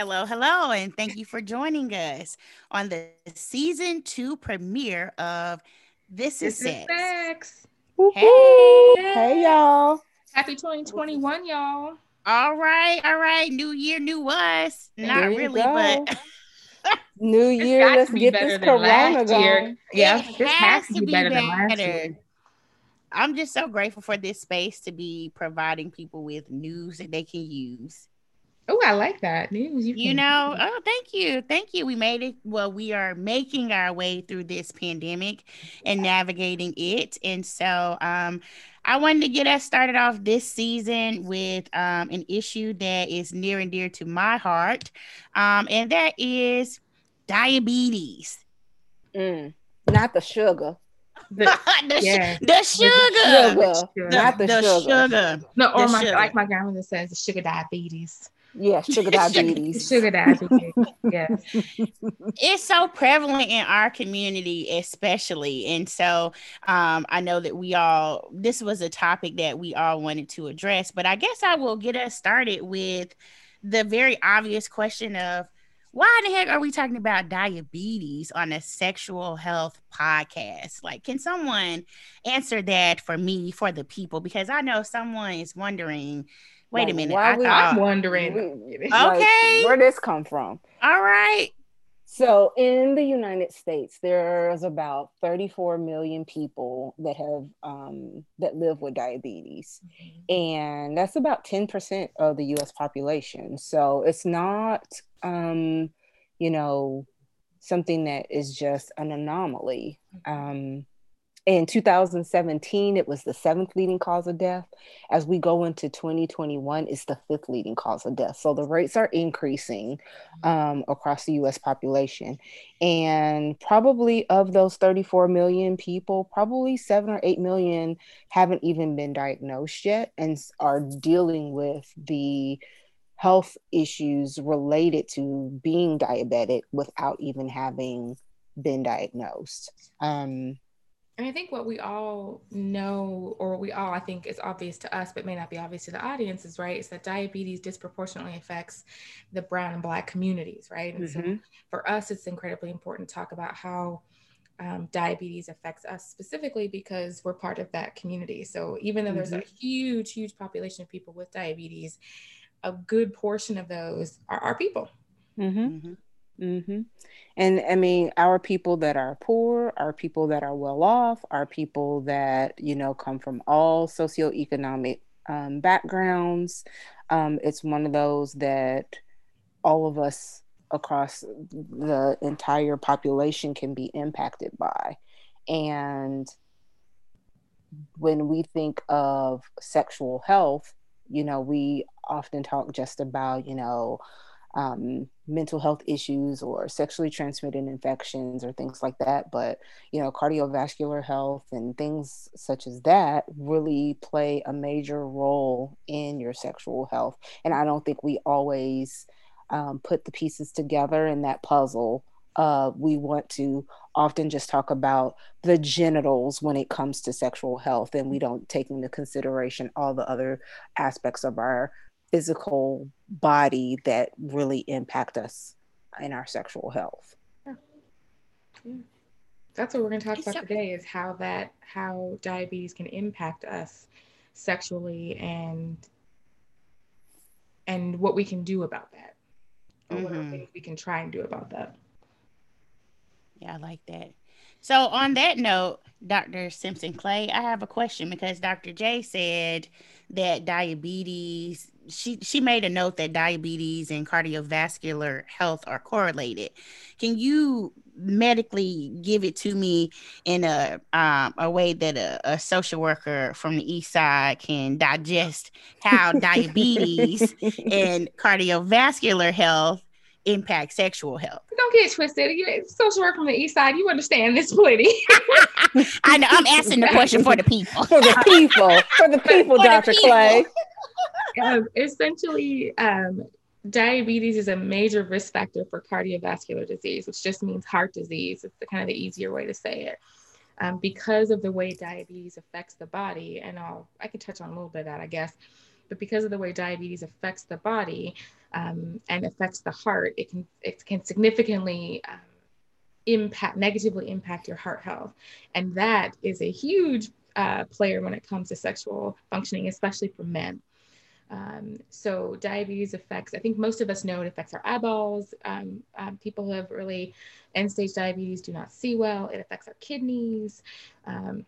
Hello, hello, and thank you for joining us on the season two premiere of This, This is is Sex. Sex. Hey, Hey y'all. Happy 2021, y'all. all right, all right. New year, new us. Not really, go. but New year, let's be get this corona going. Yeah, it this has has to be better than last year. I'm just so grateful for this space to be providing people with news that they can use. Oh, I like that news. You, You can- know, oh, thank you. Thank you. We made it. Well, we are making our way through this pandemic and navigating it. And so um, I wanted to get us started off this season with um, an issue that is near and dear to my heart, um, and that is diabetes. Mm, not the sugar. the, the, yeah. sh- the sugar. Sugar, sugar. not the, sugar. sugar. no, or the my, sugar. like my grandmother says, the sugar diabetes. Yeah, sugar diabetes. Sugar diabetes. yes. it's so prevalent in our community especially and so um, i know that we all this was a topic that we all wanted to address but i guess i will get us started with the very obvious question of why the heck are we talking about diabetes on a sexual health podcast like can someone answer that for me for the people because i know someone is wondering wait a minute why I we- thought, I'm wondering. We-. Okay. where this come from? all right So in the United States, there's about 34 million people that have um, that live with diabetes, and that's about 10% of the U.S. population. So it's not, um, you know, something that is just an anomaly. Um, in 2017, it was the seventh leading cause of death. As we go into 2021, it's the fifth leading cause of death. So the rates are increasing um, across the US population. And probably of those 34 million people, probably seven or eight million haven't even been diagnosed yet and are dealing with the health issues related to being diabetic without even having been diagnosed. Um, And I think what we all know, or we all, I think is obvious to us, but may not be obvious to the audience, is right, is that diabetes disproportionately affects the brown and black communities, right? And so Mhm. for us, it's incredibly important to talk about how um, diabetes affects us specifically because we're part of that community. So even though there's a huge, huge population of people with diabetes, a good portion of those are our people. Mhm. Hmm And I mean, our people that are poor, our people that are well off, our people that, you know, come from all socioeconomic um, backgrounds. Um, it's one of those that all of us across the entire population can be impacted by. And when we think of sexual health, you know, we often talk just about, you know, um, mental health issues or sexually transmitted infections or things like that. But, you know, cardiovascular health and things such as that really play a major role in your sexual health. And I don't think we always um, put the pieces together in that puzzle. Uh, we want to often just talk about the genitals when it comes to sexual health, and we don't take into consideration all the other aspects of our physical body that really impact us in our sexual health. Yeah, That's what we're going to talk about so- today is how that how diabetes can impact us sexually and and what we can do about that. Or what are Mhm. things we can try and do about that. Yeah, I like that. So on that note, Dr. Simpson Clay, I have a question because Dr. J said that diabetes, she she made a note that diabetes and cardiovascular health are correlated. Can you medically give it to me in a um, a way that a, a social worker from the east side can digest how diabetes and cardiovascular health impact sexual health? Don't get twisted. You social work from the east side, you understand this plenty. I know I'm asking the question for the people. For the people, for the people, For the Dr. people. Clay. um, essentially, um, diabetes is a major risk factor for cardiovascular disease, which just means heart disease. It's the kind of the easier way to say it. Um, because of the way diabetes affects the body, and I'll I can touch on a little bit of that, I guess. but because of the way diabetes affects the body um, and affects the heart, it can it can significantly um, impact negatively impact your heart health, and that is a huge uh, player when it comes to sexual functioning, especially for men. Um, so diabetes affects, I think most of us know it affects our eyeballs. Um, um, people who have early end stage diabetes do not see well. It affects our kidneys. Um,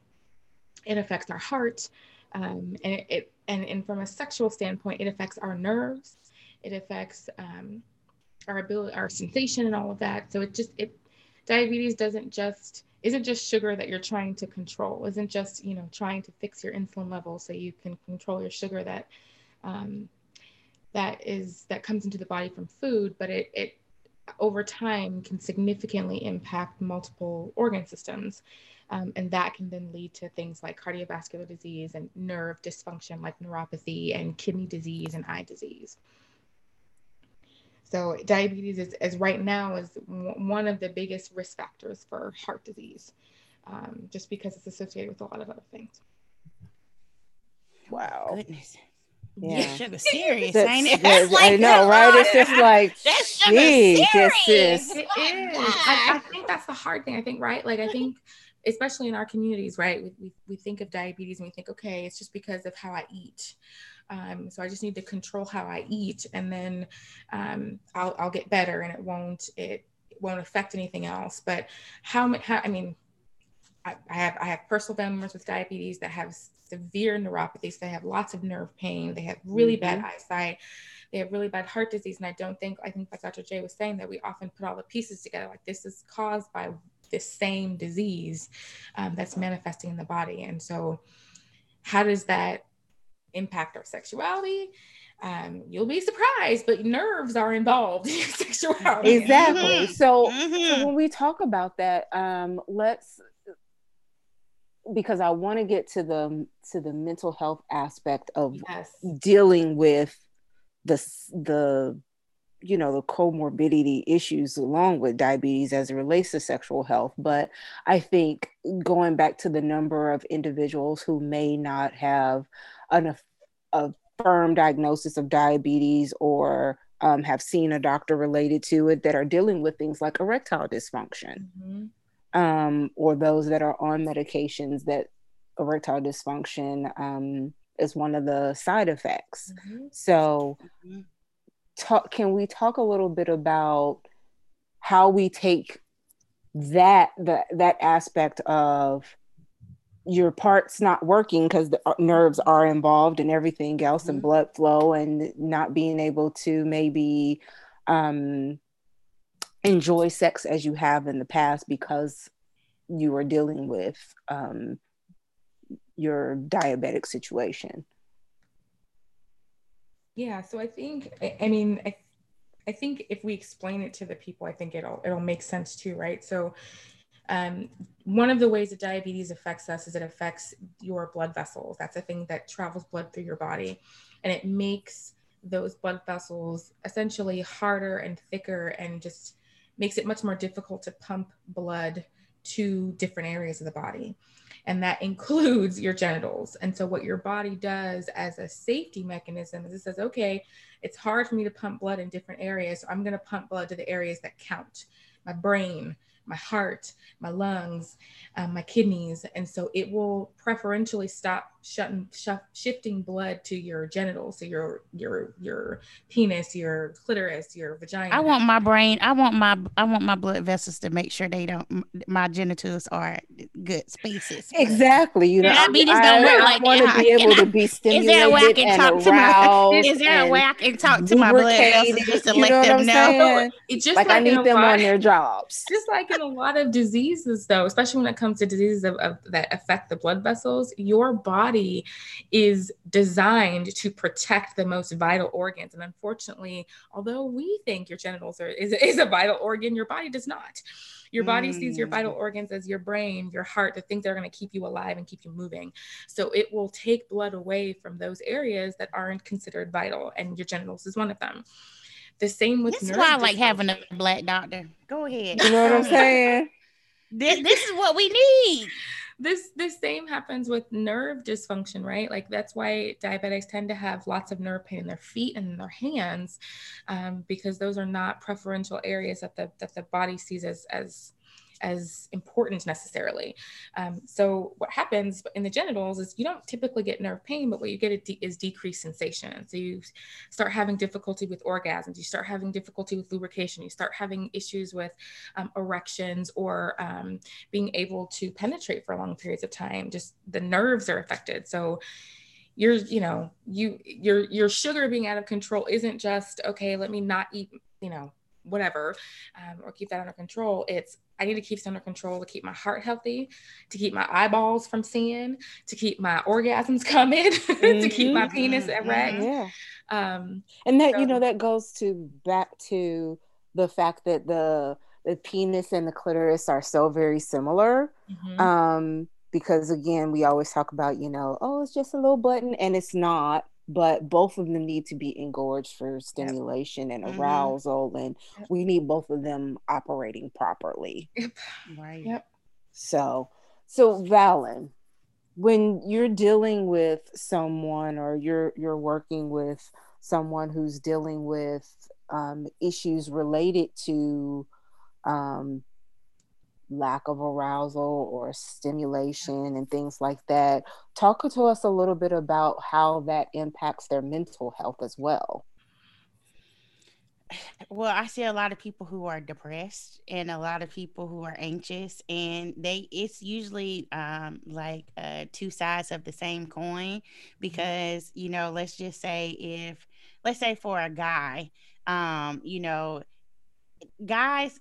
it affects our heart. Um, and it, it, and, and from a sexual standpoint, it affects our nerves. It affects um, our ability, our sensation and all of that. So it just, it, diabetes doesn't just, isn't just sugar that you're trying to control, isn't just, you know, trying to fix your insulin level so you can control your sugar that um, that is that comes into the body from food, but it it over time can significantly impact multiple organ systems. Um, and that can then lead to things like cardiovascular disease and nerve dysfunction like neuropathy and kidney disease and eye disease. So diabetes is, is right now is w- one of the biggest risk factors for heart disease, um, just because it's associated with a lot of other things. Wow. Goodness. Yeah, sugar serious, That's, ain't it? that's- Like, I know, right? It's just like, That's sugar gee, this serious. is It is. I, I think that's the hard thing. I think, right? Like, I think, especially in our communities, right? We, we, we think of diabetes and we think, okay, it's just because of how I eat. Um, so I just need to control how I eat, and then um, I'll, I'll get better, and it won't it won't affect anything else. But how, how I mean, I, I have I have personal family members with diabetes that have severe neuropathies. They have lots of nerve pain. They have really bad eyesight. They have really bad heart disease. And I don't think I think like Dr. Jay was saying that we often put all the pieces together. Like this is caused by this same disease um, that's manifesting in the body. And so, how does that impact our sexuality? Um, you'll be surprised, but nerves are involved in sexuality. exactly. Mhm. So, Mhm. so when we talk about that, um, let's because I want to get to the to the mental health aspect of Yes. dealing with the the you know the comorbidity issues along with diabetes as it relates to sexual health but i think going back to the number of individuals who may not have an, a firm diagnosis of diabetes or um, have seen a doctor related to it that are dealing with things like erectile dysfunction Mhm. um, or those that are on medications that erectile dysfunction um, is one of the side effects. Mhm. So, Mhm. talk, can we talk a little bit about how we take that the, that aspect of your parts not working because the uh, nerves are involved and everything else and Mhm. blood flow and not being able to maybe um, enjoy sex as you have in the past because you are dealing with um, your diabetic situation. Yeah, so I think I, I mean I I think if we explain it to the people, I think it'll it'll make sense too, right? So um, one of the ways that diabetes affects us is it affects your blood vessels. That's a thing that travels blood through your body, and it makes those blood vessels essentially harder and thicker, and just makes it much more difficult to pump blood to different areas of the body. And that includes your genitals. And so, what your body does as a safety mechanism is it says, okay, it's hard for me to pump blood in different areas. So, I'm going to pump blood to the areas that count my brain, my heart, my lungs, um, my kidneys. And so, it will preferentially stop shutting, shuff, shifting blood to your genitals. So, your, your, your penis, your clitoris, your vagina. I want my brain. I want my. I want my blood vessels to make sure they don't. My genitals are good spaces. Exactly. You know, Yeah, I, diabetes don't work like want to that. be able to be Is there a way I stimulated can and talk to my? aroused. Is there a way I can talk to my blood vessels just to you let know what them I'm know? saying? It just Like I need them lot- on their jobs. just like in a lot of diseases though especially when it comes to diseases of, of, that affect the blood vessels your body is designed to protect the most vital organs and unfortunately although we think your genitals are is, is a vital organ your body does not your body sees your Mm. vital organs as your brain your heart the things that are going to keep you alive and keep you moving so it will take blood away from those areas that aren't considered vital and your genitals is one of them the same with This is why I like having a black doctor. Go ahead. You know what I'm saying? This, this is what we need. This this same happens with nerve dysfunction right? Like that's why diabetics tend to have lots of nerve pain in their feet and in their hands um, because those are not preferential areas that the that the body sees as as as important necessarily. Um, so what happens in the genitals is you don't typically get nerve pain, but what you get is decreased sensation. So you start having difficulty with orgasms, you start having difficulty with lubrication, you start having issues with um, erections or um, being able to penetrate for long periods of time. Just the nerves are affected. So you're you know you your your sugar being out of control isn't just okay let me not eat you know whatever um, or keep that under control it's i need to keep it under control to keep my heart healthy to keep my eyeballs from seeing to keep my orgasms coming mm-hmm. to keep my penis mm-hmm. erect yeah um, and that so, you know that goes to back to the fact that the the penis and the clitoris are so very similar mm-hmm. um, because again we always talk about you know oh it's just a little button and it's not but both of them need to be engorged for stimulation yep. and mm-hmm. arousal mm-hmm. and yep. we need both of them operating properly yep right yep so so valen when you're dealing with someone or you're you're working with someone who's dealing with um, issues related to um, lack of arousal or stimulation and things like that. Talk to us a little bit about how that impacts their mental health as well. Well, I see a lot of people who are depressed and a lot of people who are anxious, and they it's usually um, like uh, two sides of the same coin mm-hmm. because you know, let's just say if let's say for a guy, um, you know, guys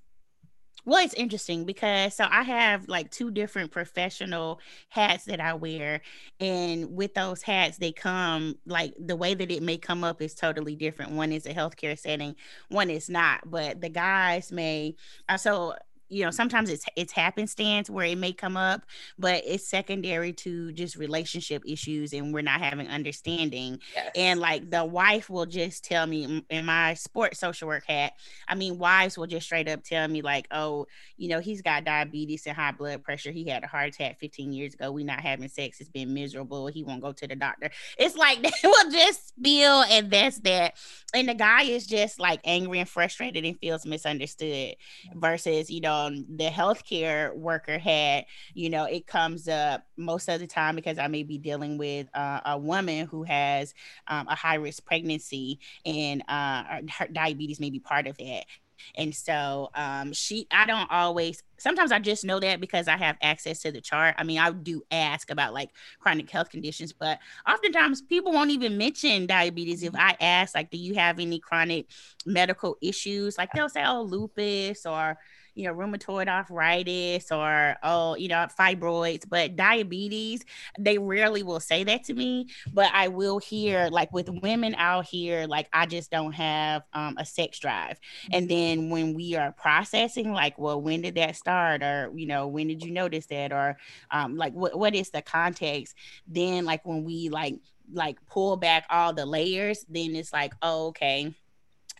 well it's interesting because so i have like two different professional hats that i wear and with those hats they come like the way that it may come up is totally different. One is a healthcare setting one is not but the guys may uh, so you know sometimes it's it's happenstance where it may come up but it's secondary to just relationship issues and we're not having understanding. Yes. and like the wife will just tell me in my sports social work hat i mean wives will just straight up tell me like oh you know he's got diabetes and high blood pressure. He had a heart attack 15 years ago. We not having sex. It's been miserable. He won't go to the doctor. It's like they will just spill and that's that. And the guy is just like angry and frustrated and feels misunderstood versus you know um, the healthcare worker had, you know, it comes up most of the time because I may be dealing with uh, a woman who has um, a high risk pregnancy and uh, her diabetes may be part of that. And so um, she, I don't always, sometimes I just know that because I have access to the chart. I mean, I do ask about like chronic health conditions, but oftentimes people won't even mention diabetes. If I ask, like, do you have any chronic medical issues? Like they'll say, oh, lupus or, you know, rheumatoid arthritis or, oh, you know, fibroids, but diabetes, they rarely will say that to me. But I will hear, like with women out here, like, I just don't have um, a sex drive. And then when we are processing, like, well, when did that start? Or, you know, when did you notice that? Or, um, like, what, what is the context? Then, like, when we, like, like pull back all the layers, then it's like, oh, okay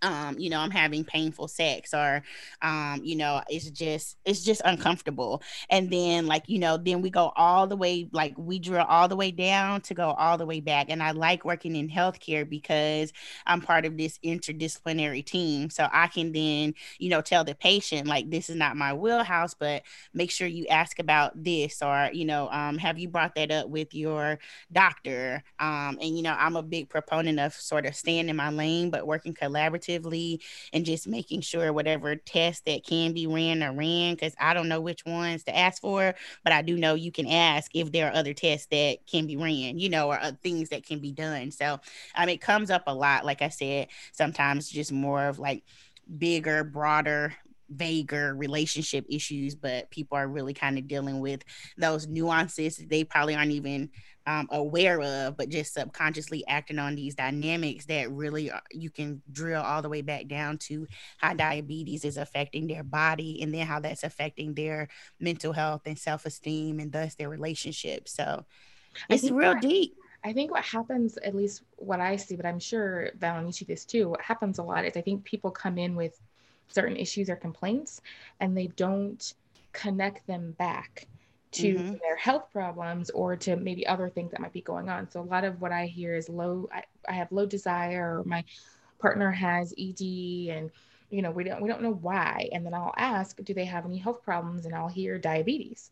um, you know, I'm having painful sex or um, you know, it's just it's just uncomfortable. And then like, you know, then we go all the way, like we drill all the way down to go all the way back. And I like working in healthcare because I'm part of this interdisciplinary team. So I can then, you know, tell the patient, like, this is not my wheelhouse, but make sure you ask about this or, you know, um, have you brought that up with your doctor? Um, and you know, I'm a big proponent of sort of staying in my lane, but working collaboratively and just making sure whatever test that can be ran are ran because I don't know which ones to ask for, but I do know you can ask if there are other tests that can be ran, you know, or things that can be done. So um, it comes up a lot. Like I said, sometimes just more of like bigger, broader vaguer relationship issues, but people are really kind of dealing with those nuances they probably aren't even um, aware of, but just subconsciously acting on these dynamics that really are, you can drill all the way back down to how diabetes is affecting their body and then how that's affecting their mental health and self esteem and thus their relationship. So it's real what, deep. I think what happens, at least what I see, but I'm sure Val you see this too, what happens a lot is I think people come in with certain issues or complaints and they don't connect them back to mm-hmm. their health problems or to maybe other things that might be going on. So a lot of what I hear is low, I, I have low desire or my partner has ED and you know, we don't we don't know why. And then I'll ask, do they have any health problems? And I'll hear diabetes.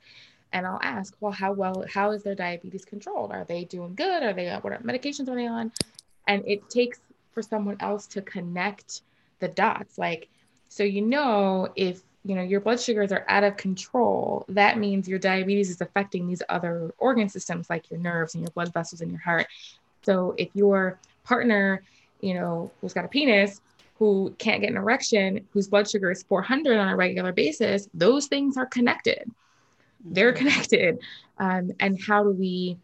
And I'll ask, well, how well how is their diabetes controlled? Are they doing good? Are they what medications are they on? And it takes for someone else to connect the dots. Like, so you know if you know your blood sugars are out of control that means your diabetes is affecting these other organ systems like your nerves and your blood vessels in your heart. So if your partner you know who's got a penis who can't get an erection whose blood sugar is 400 on a regular basis those things are connected. They're mm-hmm. connected. Um, and how do we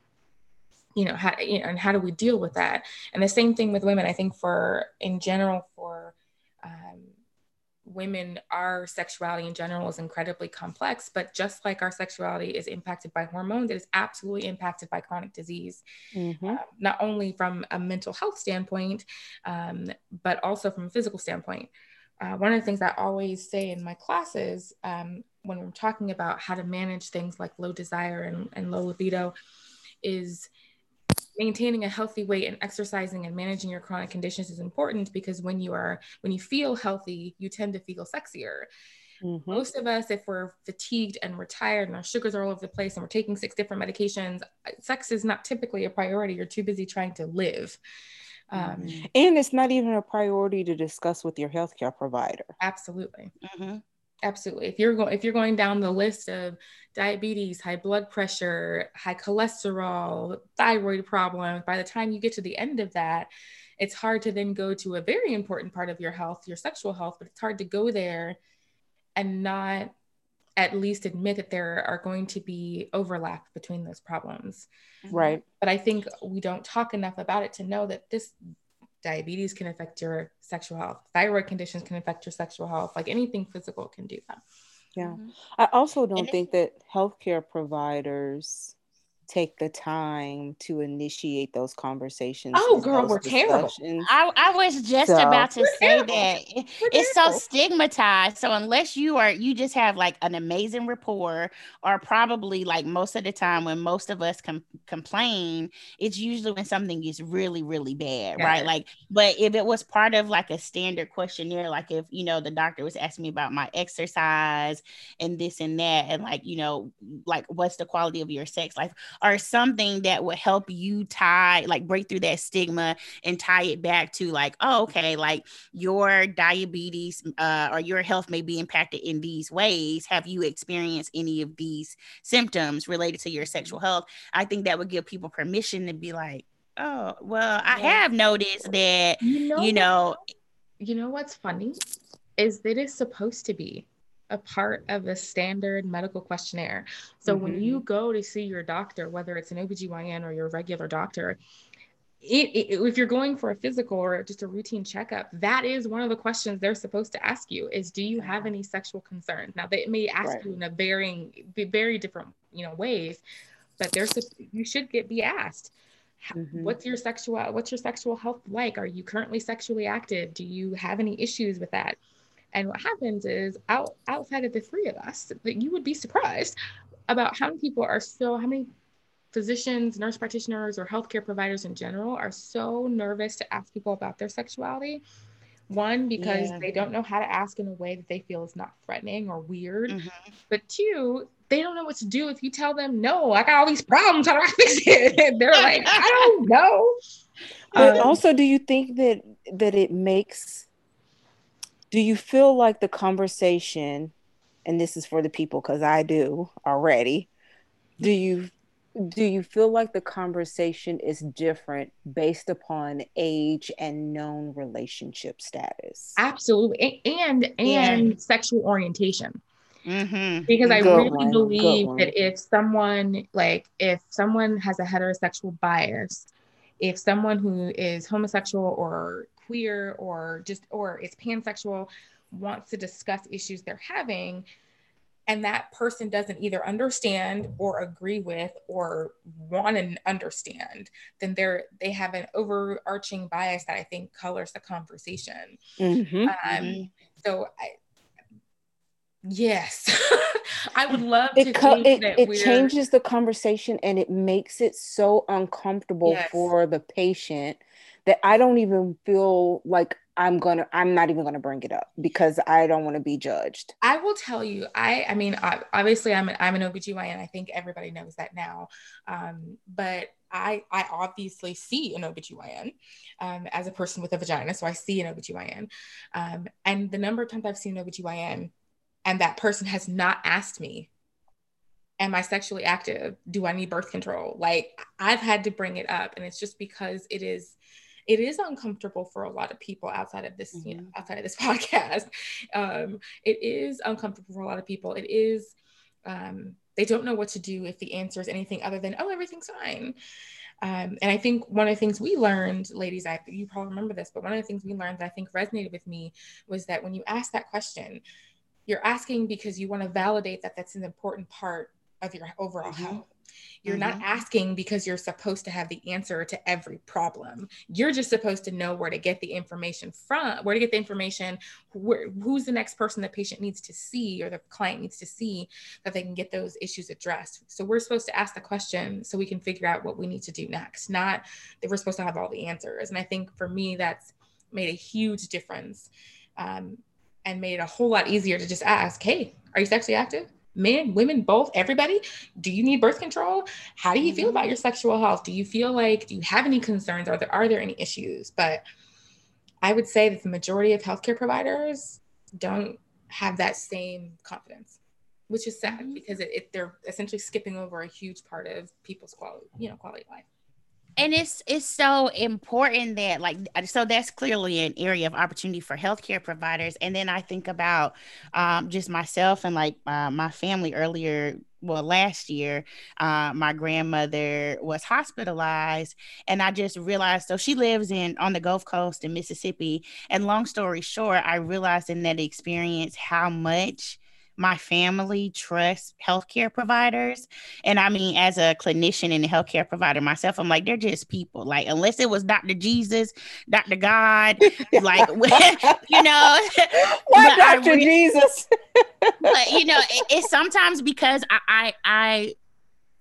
you know how you know, and how do we deal with that? And the same thing with women i think for in general for um, women, our sexuality in general is incredibly complex, but just like our sexuality is impacted by hormones, it is absolutely impacted by chronic disease, mm-hmm. uh, not only from a mental health standpoint, um, but also from a physical standpoint. Uh, one of the things I always say in my classes um, when we're talking about how to manage things like low desire and, and low libido is maintaining a healthy weight and exercising and managing your chronic conditions is important because when you are when you feel healthy you tend to feel sexier. Mm-hmm. most of us if we're fatigued and we're tired and our sugars are all over the place and we're taking six different medications sex is not typically a priority. You're too busy trying to live. Um, mm-hmm. and it's not even a priority to discuss with your healthcare provider. Absolutely. Mm-hmm absolutely. If you're going if you're going down the list of diabetes high blood pressure high cholesterol thyroid problems by the time you get to the end of that it's hard to then go to a very important part of your health your sexual health but it's hard to go there and not at least admit that there are going to be overlap between those problems. Right. But i think we don't talk enough about it to know that this diabetes can affect your sexual health. Thyroid conditions can affect your sexual health. Like anything physical can do that. Yeah. Mm-hmm. i also don't and think that healthcare providers take the time to initiate those conversations. Oh, girl, we're terrible. I, I was just so, about to say terrible. that we're it's terrible. so stigmatized. So unless you are, you just have like an amazing rapport, or probably like most of the time when most of us com- complain, it's usually when something is really, really bad, yeah. right? Like, but if it was part of like a standard questionnaire, like if you know the doctor was asking me about my exercise and this and that, and like you know, like what's the quality of your sex life or something that would help you tie, like break through that stigma and tie it back to like, oh, okay, like your diabetes uh, or your health may be impacted in these ways. Have you experienced any of these symptoms related to your sexual health? I think that would give people permission to be like, oh, well, I have noticed that, you know, you know, you know what's funny is that it's supposed to be a part of a standard medical questionnaire. So mm-hmm. when you go to see your doctor, whether it's an OBGYN or your regular doctor, it, it, if you're going for a physical or just a routine checkup, that is one of the questions they're supposed to ask you is, do you have any sexual concerns? Now they may ask right. you in a varying, very different, you know, ways, but there's, you should get, be asked, mm-hmm. what's your sexual, what's your sexual health like? Are you currently sexually active? Do you have any issues with that? And what happens is out outside of the three of us, that you would be surprised about how many people are still, how many physicians, nurse practitioners, or healthcare providers in general are so nervous to ask people about their sexuality. One, because yeah. they don't know how to ask in a way that they feel is not threatening or weird. Mm-hmm. But two, they don't know what to do if you tell them, no, I got all these problems. How do I fix it? And they're like, I don't know. But um, also, do you think that that it makes do you feel like the conversation and this is for the people because i do already do you do you feel like the conversation is different based upon age and known relationship status absolutely and and yeah. sexual orientation mm-hmm. because i Good really one. believe that if someone like if someone has a heterosexual bias if someone who is homosexual or queer or just or is pansexual wants to discuss issues they're having and that person doesn't either understand or agree with or want to understand then they're they have an overarching bias that i think colors the conversation mm-hmm. Um, so I, Yes. I would love it co- it, it changes the conversation and it makes it so uncomfortable yes. for the patient that I don't even feel like I'm gonna I'm not even gonna bring it up because I don't want to be judged. I will tell you, I I mean obviously I'm an, I'm an OBGYN. I think everybody knows that now. Um, but I I obviously see an OBGYN um, as a person with a vagina. So I see an OBGYN. Um, and the number of times I've seen an OBGYN and that person has not asked me am i sexually active do i need birth control like i've had to bring it up and it's just because it is it is uncomfortable for a lot of people outside of this mm-hmm. you know mm-hmm. outside of this podcast um, it is uncomfortable for a lot of people it is um, they don't know what to do if the answer is anything other than oh everything's fine um, and I think one of the things we learned, ladies, I you probably remember this, but one of the things we learned that I think resonated with me was that when you ask that question, you're asking because you want to validate that that's an important part of your overall mm-hmm. health. You're mm-hmm. not asking because you're supposed to have the answer to every problem. You're just supposed to know where to get the information from, where to get the information, where, who's the next person the patient needs to see or the client needs to see that they can get those issues addressed. So we're supposed to ask the question so we can figure out what we need to do next, not that we're supposed to have all the answers. And I think for me, that's made a huge difference. Um, and made it a whole lot easier to just ask, hey, are you sexually active? Men, women, both, everybody. Do you need birth control? How do you feel about your sexual health? Do you feel like, do you have any concerns? Are there, are there any issues? But I would say that the majority of healthcare providers don't have that same confidence, which is sad mm-hmm. because it, it, they're essentially skipping over a huge part of people's quality, you know, quality of life and it's it's so important that like so that's clearly an area of opportunity for healthcare providers. And then i think about um, just myself and like uh, my family earlier well last year uh, my grandmother was hospitalized. And i just realized so she lives in on the gulf coast in mississippi. And long story short i realized in that experience how much my family trusts healthcare providers. And I mean, as a clinician and a healthcare provider myself, I'm like, they're just people. Like, unless it was Dr. Jesus, Dr. God, like, you know, why Dr. Re- Jesus? but you know, it, it's sometimes because I, I, I,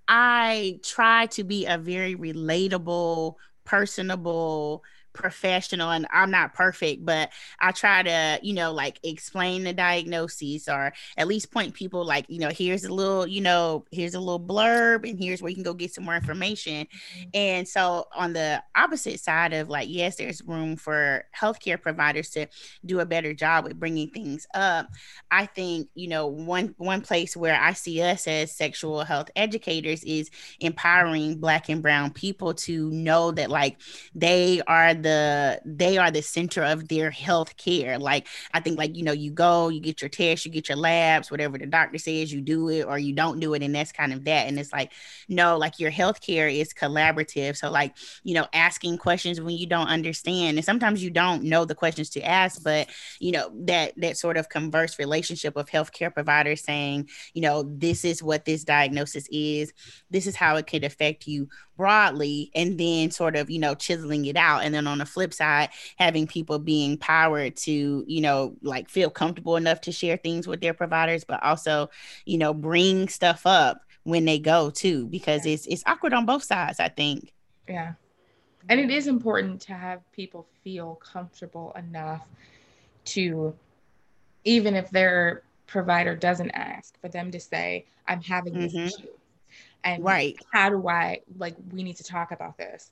I try to be a very relatable, personable, professional and I'm not perfect, but I try to, you know, like explain the diagnoses or at least point people like, you know, here's a little, you know, here's a little blurb and here's where you can go get some more information. Mm-hmm. And so on the opposite side of like, yes, there's room for healthcare providers to do a better job with bringing things up. I think, you know, one one place where I see us as sexual health educators is empowering black and brown people to know that like they are the they are the center of their health care. Like I think like you know you go, you get your tests, you get your labs, whatever the doctor says, you do it or you don't do it, and that's kind of that. And it's like no, like your health care is collaborative. So like you know asking questions when you don't understand, and sometimes you don't know the questions to ask, but you know that that sort of converse relationship of healthcare providers saying you know this is what this diagnosis is, this is how it could affect you broadly and then sort of you know chiseling it out and then on the flip side having people being empowered to you know like feel comfortable enough to share things with their providers but also you know bring stuff up when they go too because yeah. it's it's awkward on both sides i think. Yeah. And it is important to have people feel comfortable enough to even if their provider doesn't ask for them to say i'm having this mm-hmm. issue. And right. how do i like we need to talk about this.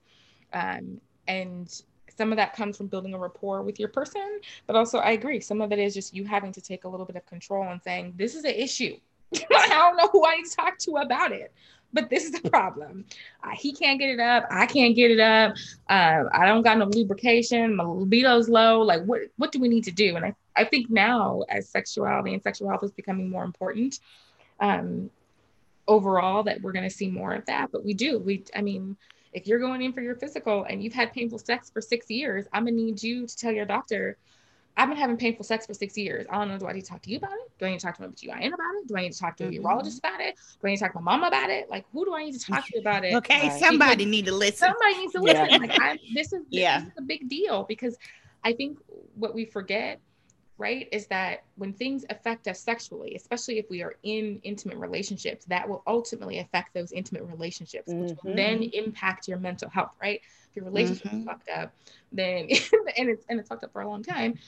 Um, and some of that comes from building a rapport with your person but also i agree some of it is just you having to take a little bit of control and saying this is an issue. I don't know who i need to talk to about it but this is the problem. Uh, he can't get it up i can't get it up uh, i don't got no lubrication my libido's low like what what do we need to do? And i, I think now as sexuality and sexual health is becoming more important um, overall that we're going to see more of that but we do we i mean if you're going in for your physical and you've had painful sex for six years i'm going to need you to tell your doctor i've been having painful sex for six years. I don't know do i need to talk to you about it? Do i need to talk to my GYN about it? Do i need to talk to a mm-hmm. urologist about it? Do i need to talk to my mom about it? Like who do i need to talk to about it? Okay right. somebody because need to listen. somebody needs to listen. Yeah. like I, this is yeah. this is a big deal because i think what we forget right, is that when things affect us sexually, especially if we are in intimate relationships, that will ultimately affect those intimate relationships, mm-hmm. which will mm-hmm. then impact your mental health, right? If your relationship mm-hmm. is fucked up, then and it's and it's fucked up for a long time,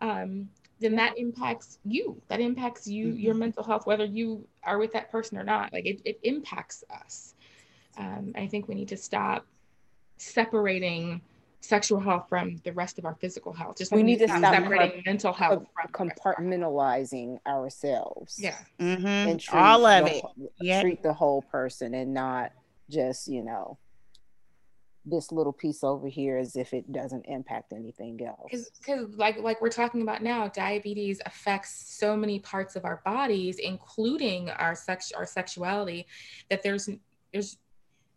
um, then that impacts you. That impacts you, mm-hmm. your mental health, whether you are with that person or not. Like it, it impacts us. Um, I think we need to stop separating sexual health from the rest of our physical health. Just we need to stop separating mental health from compartmentalizing ourselves. Yeah, mm-hmm. and all of the, it. Yeah, treat the whole person and not just you know this little piece over here as if it doesn't impact anything else. Because like like we're talking about now, diabetes affects so many parts of our bodies, including our sex our sexuality, that there's there's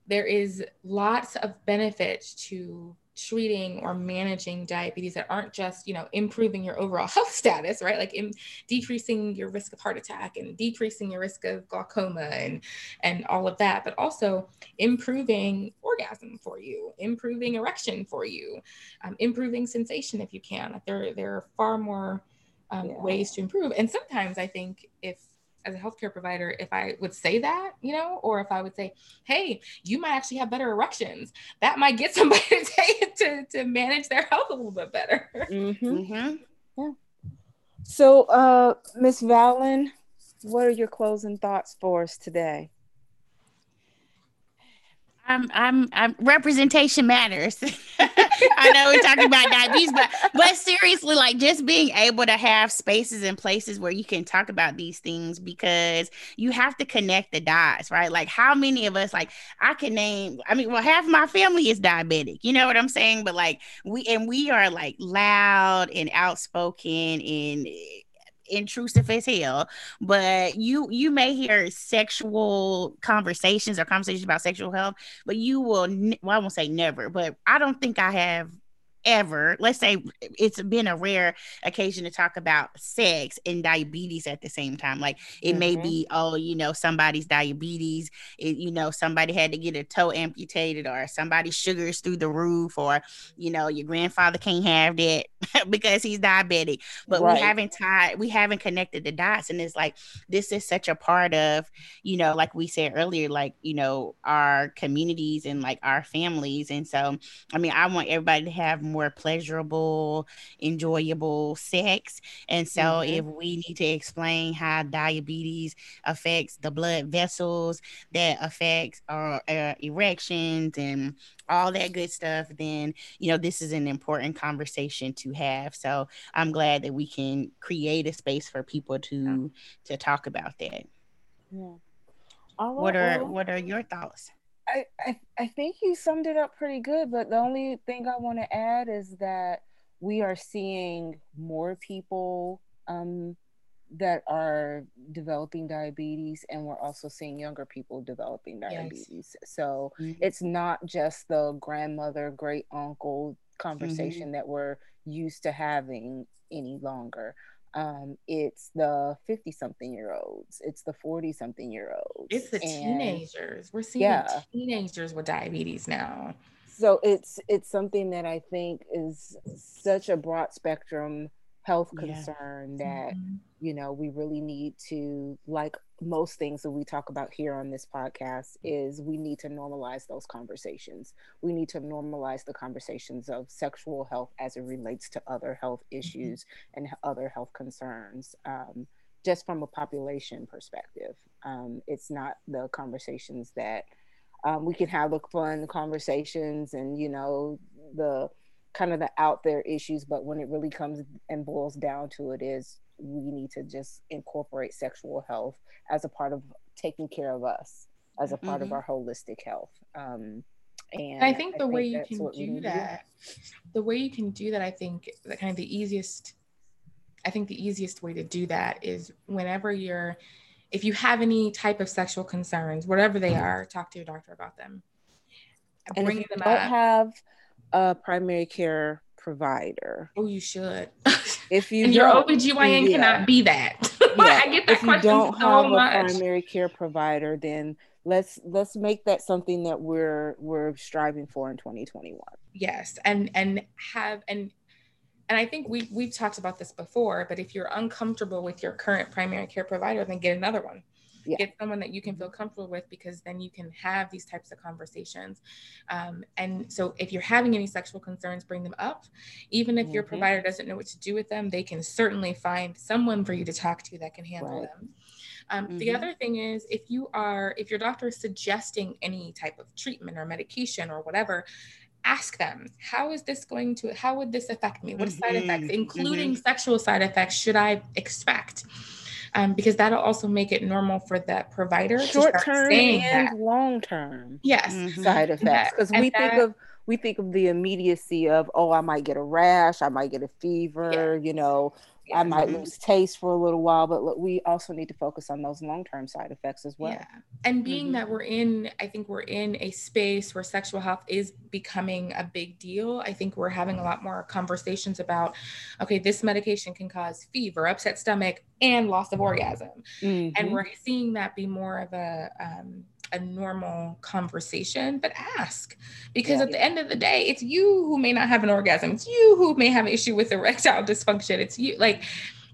there is lots of benefit to treating or managing diabetes that aren't just you know improving your overall health status right? Like in decreasing your risk of heart attack and decreasing your risk of glaucoma and and all of that but also improving orgasm for you improving erection for you um, improving sensation if you can. Like there there are far more um, yeah. ways to improve. And sometimes i think if as a healthcare provider if I would say that, you know, or if I would say, hey, you might actually have better erections, that might get somebody to take to, to manage their health a little bit better. Mm-hmm. Mm-hmm. Yeah. So, uh, Miss Valen, what are your closing thoughts for us today? I'm, I'm, I'm representation matters. I know we're talking about diabetes, but but seriously, like just being able to have spaces and places where you can talk about these things because you have to connect the dots, right? Like how many of us, like I can name, I mean, well, half my family is diabetic, you know what I'm saying? But like we and we are like loud and outspoken and intrusive as hell but you you may hear sexual conversations or conversations about sexual health but you will well i won't say never but i don't think i have ever, let's say it's been a rare occasion to talk about sex and diabetes at the same time. Like it mm-hmm. may be, oh, you know, somebody's diabetes, it, you know, somebody had to get a toe amputated, or somebody's sugars through the roof, or you know, your grandfather can't have that because he's diabetic. But right. we haven't tied, we haven't connected the dots. And it's like this is such a part of, you know, like we said earlier, like, you know, our communities and like our families. And so I mean, I want everybody to have more more pleasurable, enjoyable sex. And so, mm-hmm. if we need to explain how diabetes affects the blood vessels, that affects our, our erections and all that good stuff, then you know this is an important conversation to have. So I'm glad that we can create a space for people to yeah. to talk about that. Yeah. what are what are your thoughts? I, I, I think you summed it up pretty good, but the only thing I want to add is that we are seeing more people um, that are developing diabetes, and we're also seeing younger people developing diabetes. Yes. So mm-hmm. it's not just the grandmother, great uncle conversation mm-hmm. that we're used to having any longer um, it's the 50 something year olds it's the 40 something year olds it's the and, teenagers we're seeing yeah. teenagers with diabetes now so it's it's something that i think is such a broad spectrum health concern that mm-hmm. you know we really need to like most things that we talk about here on this podcast is we need to normalize those conversations we need to normalize the conversations of sexual health as it relates to other health mm-hmm. issues mm-hmm. and other health concerns um, just from a population perspective um, it's not the conversations that um, we can have the fun conversations and you know the kind of the out there issues, but when it really comes and boils down to it, is we need to just incorporate sexual health as a part of taking care of us, as a part mm-hmm. of our holistic health. Um, and I think the I way you can do that, do. the way you can do that, I think that kind of the easiest, I think the easiest way to do that is whenever you're, if you have any type of sexual concerns, whatever they are, talk to your doctor about them. And Bring if you don't up. have a primary care provider. Oh, you should. If you your OBGYN yeah. cannot be that. Yeah. I get that if you don't so have much. a primary care provider, then let's let's make that something that we're we're striving for in 2021. Yes, and and have and and I think we we've talked about this before, but if you're uncomfortable with your current primary care provider, then get another one. Yeah. Get someone that you can feel comfortable with because then you can have these types of conversations. Um, and so, if you're having any sexual concerns, bring them up. Even if mm-hmm. your provider doesn't know what to do with them, they can certainly find someone for you to talk to that can handle right. them. Um, mm-hmm. The other thing is, if you are, if your doctor is suggesting any type of treatment or medication or whatever, ask them how is this going to how would this affect me what mm-hmm. side effects mm-hmm. including mm-hmm. sexual side effects should i expect um, because that'll also make it normal for the provider short term and long term yes. Mm-hmm. side effects because we that, think of we think of the immediacy of oh i might get a rash i might get a fever you know I might mm-hmm. lose taste for a little while, but look, we also need to focus on those long term side effects as well. Yeah. And being mm-hmm. that we're in, I think we're in a space where sexual health is becoming a big deal. I think we're having a lot more conversations about, okay, this medication can cause fever, upset stomach, and loss of orgasm. Mm-hmm. And we're seeing that be more of a, um, a normal conversation, but ask because yeah. at the end of the day, it's you who may not have an orgasm. It's you who may have an issue with erectile dysfunction. It's you like,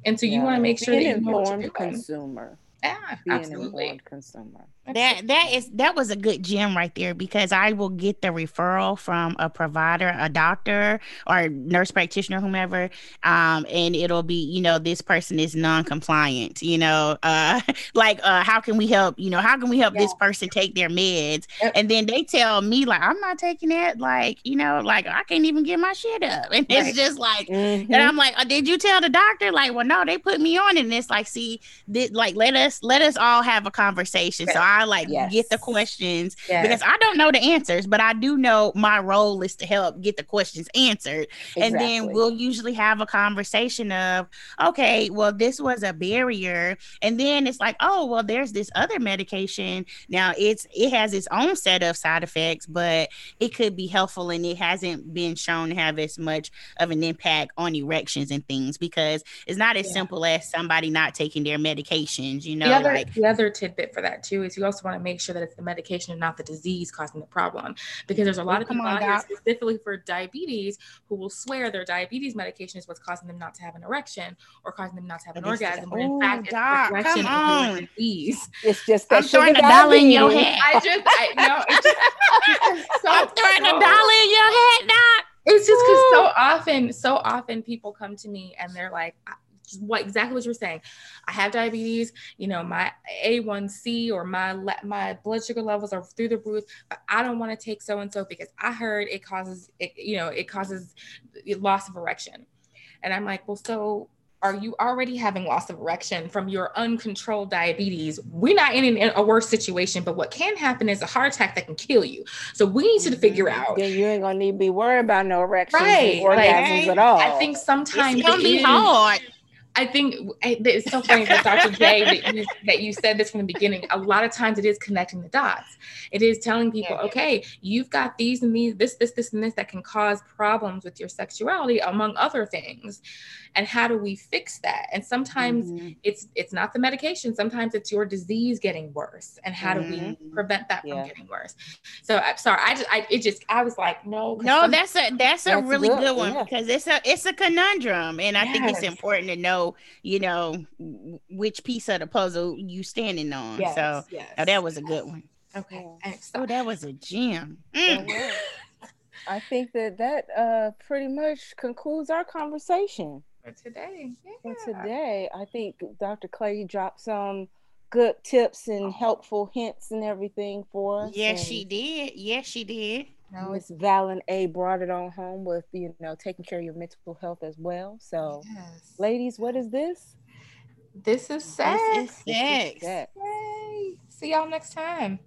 and so you want to make sure that you know informed consumer. Yeah, being absolutely. an consumer. That that is that was a good gem right there because I will get the referral from a provider, a doctor, or nurse practitioner, whomever, um, and it'll be you know this person is non-compliant. You know, uh, like uh, how can we help? You know, how can we help yeah. this person take their meds? Yep. And then they tell me like I'm not taking it. Like you know, like I can't even get my shit up, and right. it's just like, mm-hmm. and I'm like, oh, did you tell the doctor? Like, well, no, they put me on, and it's like, see, th- like let us let us all have a conversation. So I like yes. get the questions yes. because I don't know the answers, but I do know my role is to help get the questions answered. Exactly. And then we'll usually have a conversation of, okay, well, this was a barrier. And then it's like, oh, well, there's this other medication. Now it's it has its own set of side effects, but it could be helpful and it hasn't been shown to have as much of an impact on erections and things because it's not as yeah. simple as somebody not taking their medications, you know. The other, like, the other tidbit for that too is you also want to make sure that it's the medication and not the disease causing the problem. Because there's a lot oh, of people out here specifically for diabetes who will swear their diabetes medication is what's causing them not to have an erection or causing them not to have an orgasm. But in oh, fact, doc, it's come on. disease. It's just I'm throwing a dollar in your head. I just, I know. It's just, so, I'm throwing so, a dollar in your head, doc. It's just because so often, so often people come to me and they're like, what exactly what you're saying. I have diabetes, you know, my A1C or my my blood sugar levels are through the roof, but I don't want to take so and so because I heard it causes it, you know, it causes loss of erection. And I'm like, well, so are you already having loss of erection from your uncontrolled diabetes? We're not in, in a worse situation, but what can happen is a heart attack that can kill you. So we need to figure mm-hmm. out. Yeah, you ain't gonna need to be worried about no erections right. or orgasms like, at all. I think sometimes it's gonna be hard. I think it's so funny that Dr. J that you, that you said this from the beginning. A lot of times it is connecting the dots. It is telling people, yeah. okay, you've got these and these, this, this, this, and this that can cause problems with your sexuality, among other things and how do we fix that and sometimes mm-hmm. it's it's not the medication sometimes it's your disease getting worse and how mm-hmm. do we mm-hmm. prevent that yeah. from getting worse so i'm sorry i just i it just i was like no no that's a that's, that's a really good, good one yeah. because it's a it's a conundrum and i yes. think it's important to know you know which piece of the puzzle you standing on yes. so yes. Oh, that was a good one okay oh that was a gem mm. I think that that uh, pretty much concludes our conversation for today. Yeah. For today, I think Dr. Clay dropped some good tips and helpful hints and everything for us. Yes, and she did. Yes, she did. No, Miss Valen A brought it on home with you know taking care of your mental health as well. So, yes. ladies, what is this? This is sex. This is sex. This is sex. Yay. See y'all next time.